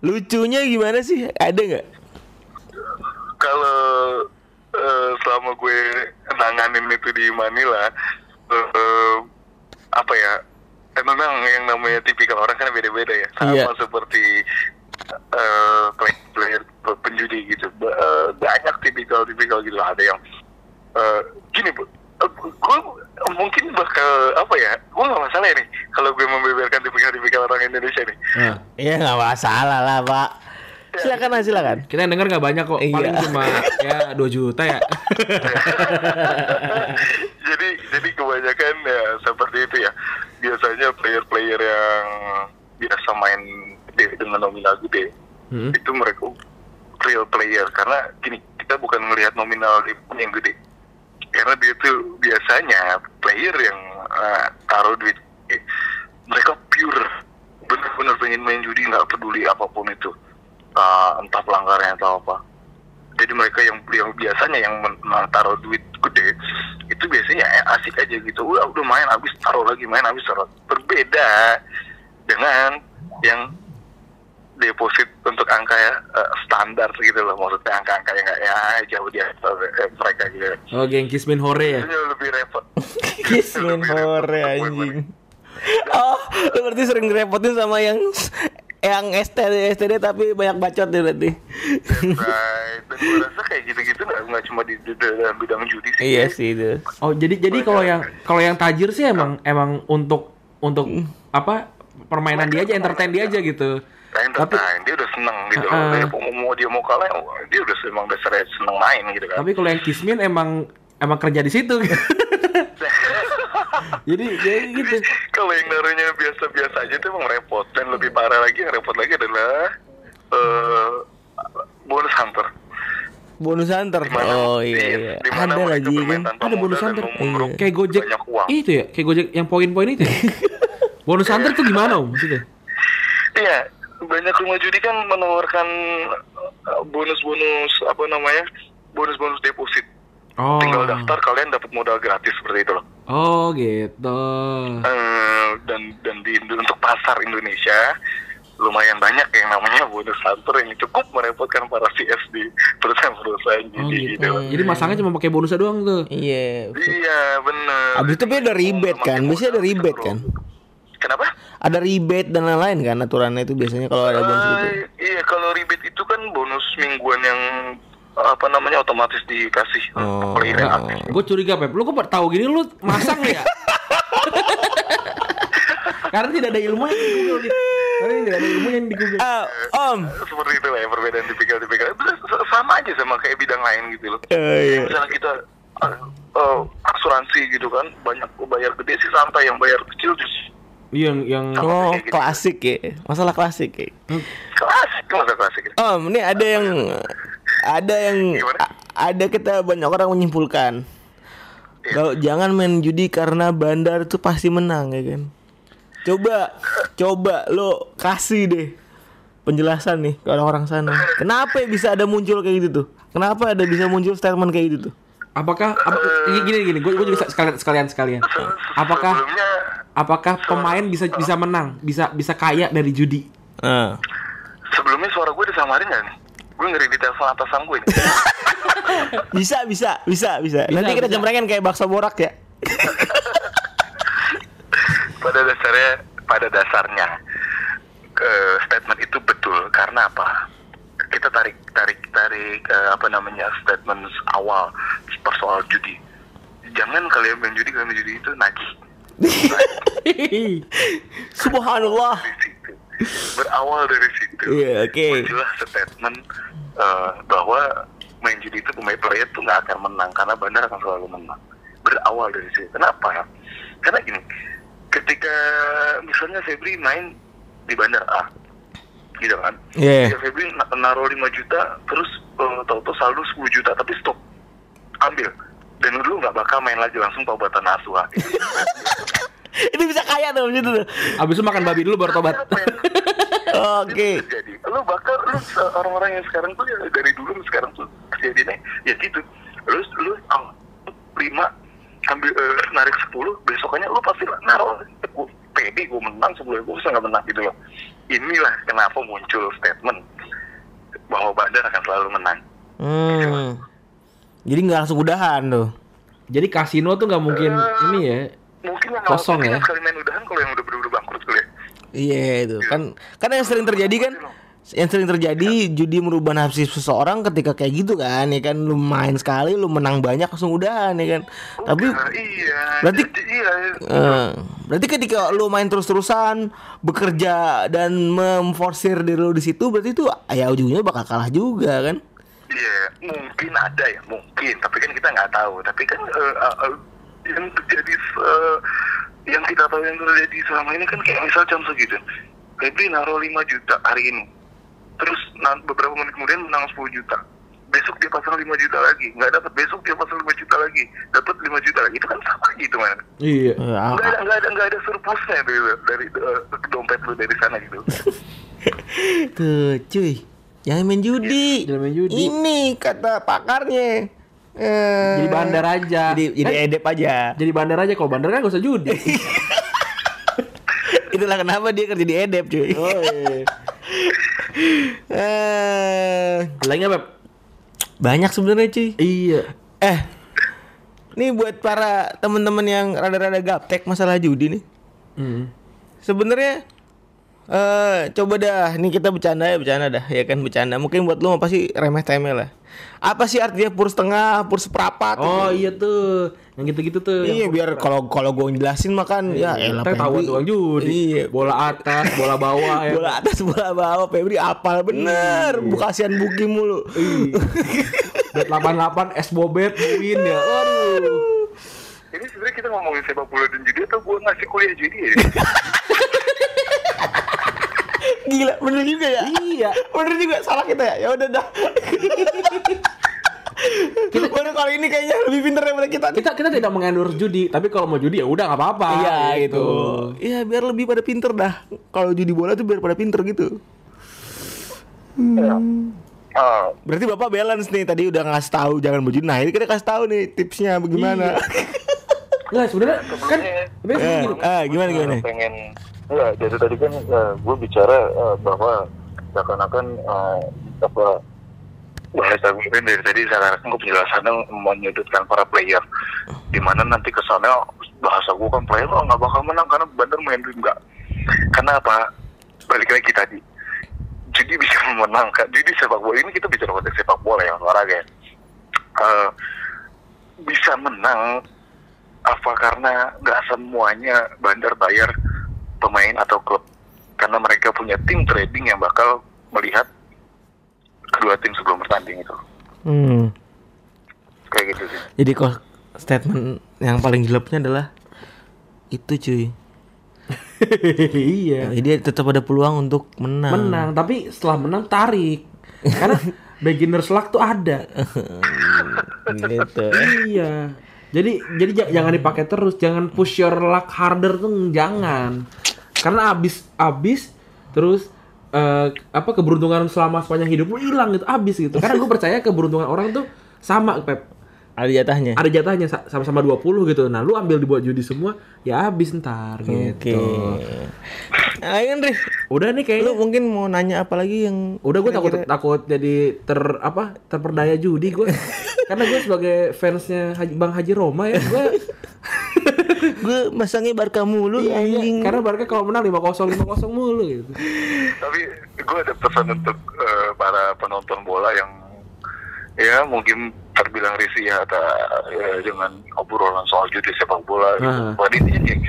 lucunya gimana sih? Ada nggak? Kalau eh, selama gue nanganin itu di Manila, eh, apa ya? eh, memang yang namanya tipikal orang kan beda-beda ya. Sama Iya. seperti eh, player, player penjudi gitu. Eh, banyak tipikal-tipikal gitu. Ada yang eh, gini, bu. gue mungkin bakal apa ya? Gue nggak masalah nih kalau gue membeberkan tipikal-tipikal orang Indonesia nih. Nah, Iya nggak masalah lah pak. Silakan lah silakan. kita yang denger nggak banyak kok. Iya. Paling cuma ya 2 juta ya. jadi jadi kebanyakan ya seperti itu ya biasanya player-player yang biasa main gede dengan nominal gede Hmm. itu mereka real player karena gini kita bukan melihat nominal yang gede karena dia tuh biasanya player yang uh, taruh duit mereka pure bener-bener pengen main judi nggak peduli apa pun itu Uh, entah pelanggarannya atau apa. Jadi mereka yang yang biasanya yang men- taruh duit gede itu biasanya asik aja gitu. Udah udah main habis taruh lagi main habis taruh. Berbeda dengan yang deposit untuk angka ya, eh, standar gitu loh. Maksudnya angka-angka yang nggak ya jauh di atas eh, mereka gitu. Oh, geng Kismin Hore ya. lebih repot. Kismin hore anjing. Oh, lu berarti sering direpotin sama yang yang STD STD tapi banyak bacot deh berarti. Right. Dan gue rasa kayak gitu-gitu nggak cuma di, di dalam bidang judi sih. iya sih itu. Oh, jadi jadi kalau yang kalau yang tajir sih emang emang untuk untuk apa? Permainan dia aja, entertain dia aja gitu. Nah, entertain, dia udah seneng gitu loh. Uh-uh. Dia mau, mau dia mau kalah, dia udah emang dasarnya seneng main gitu kan. Tapi kalau yang Kismin emang emang kerja di situ. jadi jadi gitu. Kalau yang naruhnya biasa-biasa aja itu emang repot. Dan lebih parah lagi, yang repot lagi adalah eh bonus hunter. Bonus hunter. Dimana- Oh iya iya, iya. di mana Ada lagi kan. Ada bonus dan hunter. mengeruk Kayak Gojek. Itu ya, kayak Gojek yang poin-poin itu. Ya? bonus hunter tuh gimana om maksudnya? Iya, banyak rumah judi kan menawarkan eh, bonus-bonus apa namanya? Bonus-bonus deposit. Oh. Tinggal daftar kalian dapat modal gratis seperti itu loh. Oh gitu. Eh, dan dan di untuk pasar Indonesia lumayan banyak yang namanya bonus hunter yang cukup merepotkan para CS di perusahaan-perusahaan Oh judi gitu. gitu. Jadi masangnya cuma pakai bonusnya doang tuh. Iya. Iya bener. Abis itu biasanya ada rebate kan. Biasanya ada rebate kan. Kenapa? Ada rebate dan lain-lain kan aturannya itu biasanya kalau ada bonus gitu. Eh, iya kalau rebate itu kan bonus mingguan yang apa namanya otomatis dikasih Oh. player yang aktif. Gue curiga Pep, lu kok tahu gini lu masang ya? Karena tidak ada ilmu yang di Google. Karena tidak ada ilmu yang di Google. Ah, Om. Seperti itu lah ya perbedaan tipikal-tipikal. Itu sama aja sama kayak bidang lain gitu loh. Eh, iya. Misalnya kita eh, eh, asuransi gitu kan banyak bayar gede sih santai yang bayar kecil justru Iya, yang yang Oh, gitu. klasik ya. Masalah klasik ya. klasik masa klasik gitu. Om, ini ada yang ada yang Gimana? a- ada kita banyak orang menyimpulkan. Iya. Kalau jangan main judi karena bandar itu pasti menang ya kan. Coba coba lo kasih deh penjelasan nih ke orang-orang sana. Kenapa bisa ada muncul kayak gitu tuh? Kenapa ada bisa muncul statement kayak gitu tuh? apakah apa, gini gini gue juga sekalian sekalian sekalian. Se- Apakah sebelumnya apakah pemain bisa bisa menang, bisa bisa kaya dari judi? Ah. sebelumnya suara gue disamarin gak nih? Gue ngeri di telepon atasan gue nih. Bisa bisa bisa bisa. Nanti kita bisa. kayak bakso borak ya. pada dasarnya pada dasarnya eh, statement itu betul karena apa kita tarik tarik tarik eh, apa namanya statement awal persoal judi jangan kalian main judi kalian main judi itu nagih Subhanallah. berawal dari situ Iya, oke. muncullah statement eh, bahwa main judi itu pemain player tuh nggak akan menang karena bandar akan selalu menang. Berawal dari situ. Kenapa? Karena gini ketika misalnya Febri main di bandar A gitu kan? Iya. ya Febri na- naruh 5 juta terus uh, tahu-tahu saldo 10 juta tapi stop. Ambil. Dan dulu nggak bakal main lagi langsung taubatan asuha Itu bisa kaya tuh gitu tuh. Abis itu makan babi dulu baru tobat. Oke. jadi lu bakal lu orang-orang yang sekarang tuh ya dari dulu sampai sekarang tuh kejadiannya ya gitu lu lu oh, lima ambil eh, narik 10 besokannya lu pasti naruh gue pede gue menang sebelum gue bisa nggak menang gitu loh inilah kenapa muncul statement bahwa bandar akan selalu menang Hmm. Jadi nggak langsung udahan tuh. Jadi kasino tuh nggak mungkin ini ya. mungkin yang Kosong ya? sekali main udahan kalau yang udah ya Iya itu. Kan kan yang sering terjadi kan yang sering terjadi judi merubah nafsu seseorang ketika kayak gitu kan ya kan? Lu main sekali lu menang banyak langsung udahan ya kan? Tapi Nah, iya. berarti- jadi, iya. eh, berarti ketika lu main terus-terusan bekerja dan memforsir diri lu di situ berarti itu ya ujungnya bakal kalah juga kan? Iya, mungkin ada ya, mungkin. Tapi kan kita nggak tahu. Tapi kan eh, eh, eh, yang terjadi, eh, yang kita tahu yang terjadi selama ini kan kayak misal contoh gitu. Febri naruh 5 juta hari ini. Terus na- beberapa menit kemudian menang 10 juta. Besok dia pasang 5 juta lagi. Nggak dapat. Besok dia pasang 5 juta lagi. Dapat 5 juta lagi. Itu kan sama gitu, man. Iya. Eh, Nggak ada, nggak ada, nggak ada surplusnya dari, dari eh, dompet lu dari sana gitu. tuh cuy jangan main judi Jangan main judi. ini kata pakarnya Jadi bandar aja. jadi jadi Eh, edep aja Jadi bandar aja kalau bandar kan gak usah judi. itulah kenapa dia kerja di edep cuy Oh iya. Eh, Lainnya Beb? banyak sebenarnya cuy Iya. eh nih buat para teman-teman yang rada-rada gaptek masalah judi nih Hmm. sebenarnya Eh, coba dah, nih kita bercanda ya, bercanda dah, ya kan bercanda. Mungkin buat lu apa sih remeh temeh lah. Apa sih artinya pur setengah, pur seperempat? Oh iya tuh, yang gitu-gitu tuh. iya, biar kalau kalau gue jelasin mah kan ya elah Kita tahu tukang judi. Iya. Bola atas, bola bawah ya. Bola atas, bola bawah, Febri apal bener. Bukasian buki mulu. Bet 88 S Bobet win ya. Waduh. Ini sebenarnya kita ngomongin sepak bola dan judi atau gue ngasih kuliah judi ya? Gila, bener juga ya. Iya. Bener juga, salah kita ya. Ya udah dah. Baru kali ini kayaknya lebih pinter daripada kita. Kita kita tidak mengendorse judi, tapi kalau mau judi ya udah nggak apa-apa. Iya gitu. Iya biar lebih pada pinter dah. Kalau judi bola tuh biar pada pinter gitu. Ah, Berarti bapak balance nih tadi udah ngasih tahu jangan berjudi. Nah ini kita kasih tahu nih tipsnya bagaimana. Nggak sebenarnya kan sebelumnya tapi Eh, ah, gimana gimana? eh, pengen ya dari tadi kan gue bicara eh, bahwa seakan-akan eh, apa bahasa mungkin dari tadi seakan-akan gue penjelasannya menyudutkan para player. Di mana nanti ke sana bahasa gue kan player oh nggak bakal menang karena bandar main dream nggak. Karena apa? Balik lagi tadi. Jadi bisa memenangkan jadi sepak bola ini kita bicara konteks sepak bola ya olahraga ya. Eh, bisa menang apa karena nggak semuanya bandar bayar pemain atau klub karena mereka punya tim trading yang bakal melihat kedua tim sebelum bertanding itu Hmm. kayak gitu sih Jadi kok statement yang paling jeleknya adalah itu cuy. iya. Jadi tetap ada peluang untuk menang. Menang, tapi setelah menang tarik. Karena beginner's luck tuh ada. gitu. iya. Jadi jadi ja- jangan dipakai terus, jangan push your luck harder tuh jangan. Karena abis abis terus eh, apa keberuntungan selama sepanjang hidup lu hilang gitu, abis gitu. Karena gue percaya keberuntungan orang tuh sama, Pep. Ada jatahnya. Ada jatahnya sa- sama-sama 20 gitu. Nah, lu ambil dibuat judi semua, ya habis ntar Oke. gitu. Ayo Andri, Udah nih kayaknya lu mungkin mau nanya apa lagi yang Udah gue takut takut jadi ter apa terperdaya judi gue karena gue sebagai fansnya Haji, Bang Haji Roma ya gue gue masangnya Barca mulu iya, anjing. karena Barca kalau menang 5-0 5-0 mulu gitu. tapi gue ada pesan untuk eh, para penonton bola yang ya mungkin terbilang risih ya, atau ya, dengan obrolan soal judi sepak bola gitu. Ah. Pada intinya gini,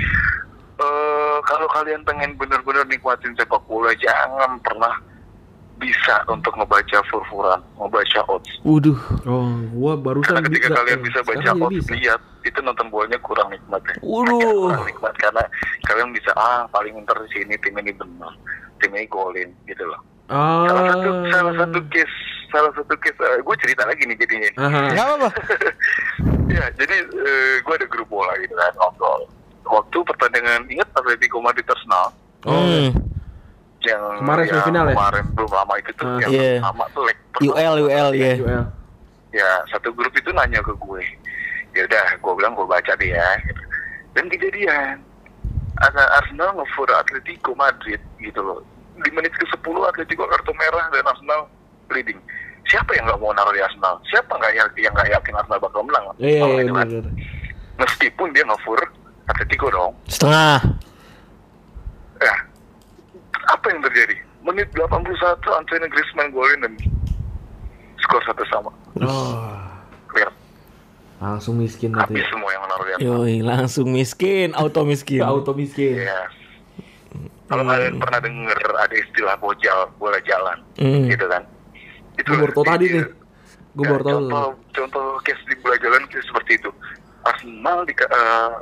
eh, kalau kalian pengen bener-bener nikmatin sepak bola jangan pernah bisa untuk ngebaca furfuran, ngebaca odds. Waduh. Oh, gue barusan Karena ketika bisa, kalian bisa baca odds, bisa. lihat itu nonton bolanya kurang nikmat ya. Waduh. Kurang nikmat karena kalian bisa ah paling ntar di sini tim ini benar, tim ini golin gitu loh. Ah. Salah satu salah satu case salah satu case gue cerita lagi nih jadinya. Aha. Enggak apa-apa. ya jadi gue ada grup bola gitu kan ngobrol. Waktu pertandingan ingat Atletico Madrid Arsenal Oh, Hmm. yang Kemarin yang semifinal ya? Kemarin belum lama itu tuh Ah, yang iya. sama tuh leg. UL UL ya. UL. Ya satu grup itu nanya ke gue. Ya udah, gue bilang gue baca deh ya. gitu. Dan kejadian ada Arsenal ngefur Atletico Madrid gitu loh. Di menit ke 10 Atletico kartu merah dan Arsenal leading. Siapa yang nggak mau naruh di Arsenal? Siapa nggak yang yang nggak yakin Arsenal bakal menang? Iya, iya, itu kan. benar. Meskipun dia ngefur Atletico dong. Setengah. Ya, apa yang terjadi? Menit 81 Antonio Griezmann golin dan skor satu sama. Oh, Clear. langsung miskin Habis nanti. semua yang menaruh di Arsenal. Yoi, langsung miskin, auto miskin. Ya, auto miskin. Iya. Kalau kalian pernah denger ada istilah bojal bola jalan, Hmm. gitu kan? Itu Gue baru tau tadi nih. Gue baru tau. Contoh, contoh case di bola jalan case seperti itu. Arsenal di uh,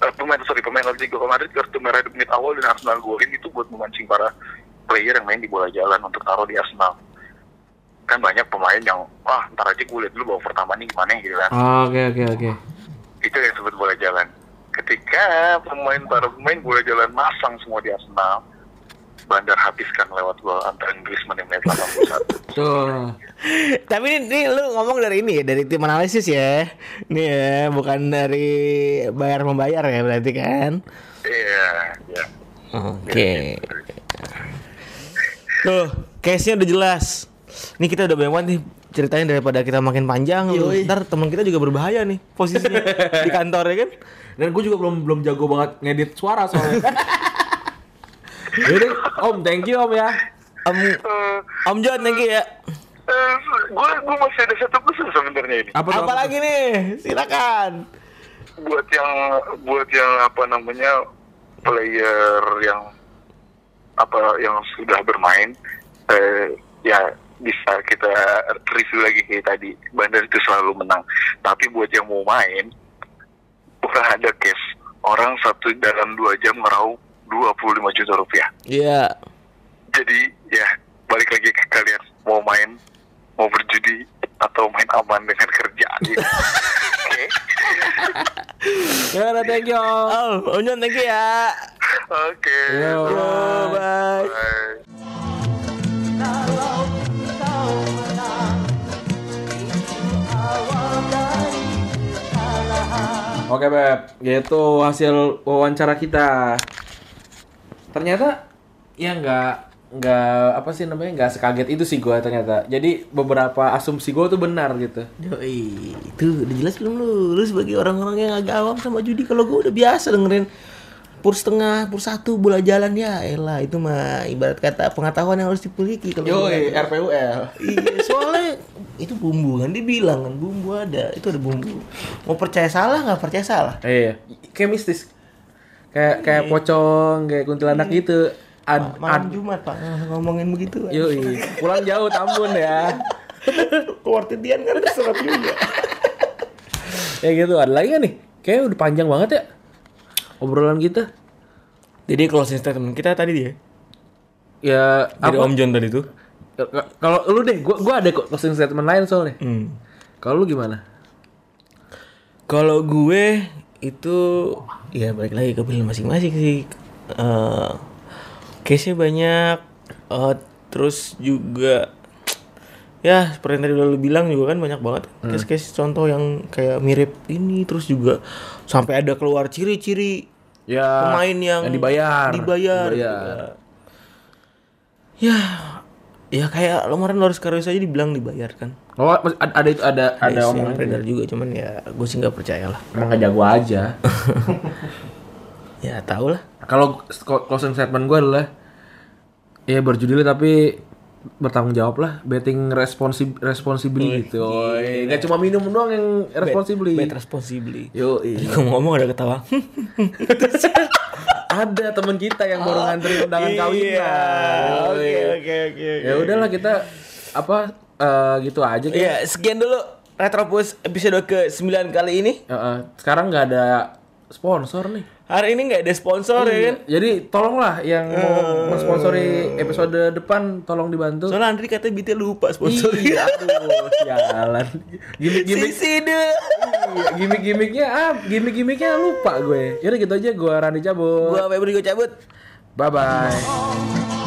uh, pemain sorry pemain Atletico Madrid kartu merah di menit awal dan Arsenal golin itu buat memancing para player yang main di bola jalan untuk taruh di Arsenal. Kan banyak pemain yang wah ntar aja gue lihat dulu babak pertama nih gimana gitu kan. Ah, Oke, oke, oke. itu yang disebut bola jalan. Ketika pemain para pemain bola jalan masang semua di Arsenal, Bandar habiskan lewat gol Antoine Griezmann di menit 81. Tuh. Tapi ini, ini lu ngomong dari ini ya, dari tim analisis ya. Nih ya, bukan dari bayar membayar ya berarti kan. Iya, iya. Oke. Tuh, case-nya udah jelas. Nih kita udah banyak banget nih ceritanya daripada kita makin panjang. Lu. Ntar teman kita juga berbahaya nih posisinya di kantor ya kan. Dan gue juga belum belum jago banget ngedit suara soalnya. Yaudah, Om, thank you Om ya. Om Om John thank you ya. Eh, gue gue masih ada satu pesan sebenarnya ini. Apa, Apa lagi nih? Silakan. buat yang buat yang apa namanya player yang apa yang sudah bermain eh, ya bisa kita review lagi kayak tadi Bandar itu selalu menang tapi buat yang mau main pernah ada case orang satu dalam dua jam meraup 25 juta rupiah Iya. jadi ya balik lagi ke kalian mau main mau berjudi atau main aman dengan kerjaan gitu. Oke. Ya udah thank you. Oh, Om John thank you ya. Oke. Yo, Yo, bye. Bye. Kesalahan Oke Beb, gitu hasil wawancara kita. Ternyata ya nggak nggak apa sih namanya nggak sekaget itu sih gua ternyata. Jadi beberapa asumsi gua tuh benar gitu. Yoi, itu udah jelas belum lu? Lu sebagai orang-orang yang agak awam sama judi kalau gue udah biasa dengerin pur setengah, pur satu bola jalan ya, elah itu mah ibarat kata pengetahuan yang harus dipiliki kalau gua- RPUL. Iya, soalnya itu bumbu kan dibilang kan bumbu ada, itu ada bumbu. Mau percaya salah nggak percaya salah. Iya, kayak mistis. Kayak kayak pocong, kayak kuntilanak gitu. Ad, Malam ad, Jumat pak ngomongin begitu. yoi. Pulang jauh Tambun ya. Kewartitian kan serap juga. Ya gitu, ada lagi nggak nih? Kayak udah panjang banget ya obrolan kita. Jadi closing statement kita tadi dia. Ya Dari apa? Om John tadi tuh. Kalau lu deh, gua gua ada kok closing statement lain soalnya. Hmm. Kalau lu gimana? Kalau gue itu ya balik lagi ke pilihan masing-masing sih. Eh case-nya banyak. eh, terus juga ya seperti yang tadi udah lu bilang juga kan banyak banget case-case contoh yang kayak mirip ini terus juga sampai ada keluar ciri-ciri Ya pemain yang, yang dibayar. dibayar, Dibayar. juga. ya ya kayak kemarin Loris Karius aja dibilang dibayar kan? Oh, ada ada itu ada ada Yes, yang omongan beredar juga cuman ya gue sih nggak percaya lah. Emang nggak jago aja. ya tau lah. Kalau clo- closing statement gue adalah ya berjudi lah tapi bertanggung jawab lah betting responsib responsibly gitu. Nggak cuma minum doang yang responsibly. bet responsibly Yo, Tadi ngomong ada ketawa ada teman kita yang baru ngantri undangan kawinan. Iya, Yoi. oke oke oke Ya udahlah kita apa eh, gitu aja kan. ya sekian dulu Retropus episode ke 9 kali ini Heeh. sekarang nggak ada sponsor nih. hari ini nggak ada sponsor ya kan Jadi tolonglah yang mau mensponsori episode depan tolong dibantu. soalnya Andri katanya Bite lupa sponsor Iya, aduh, sialan. Gimik-gimik Sisi deh iya, gimik-gimiknya ah, gimik-gimiknya lupa gue. Yaudah gitu aja gue Rani cabut. gua Febri gue cabut Bye bye.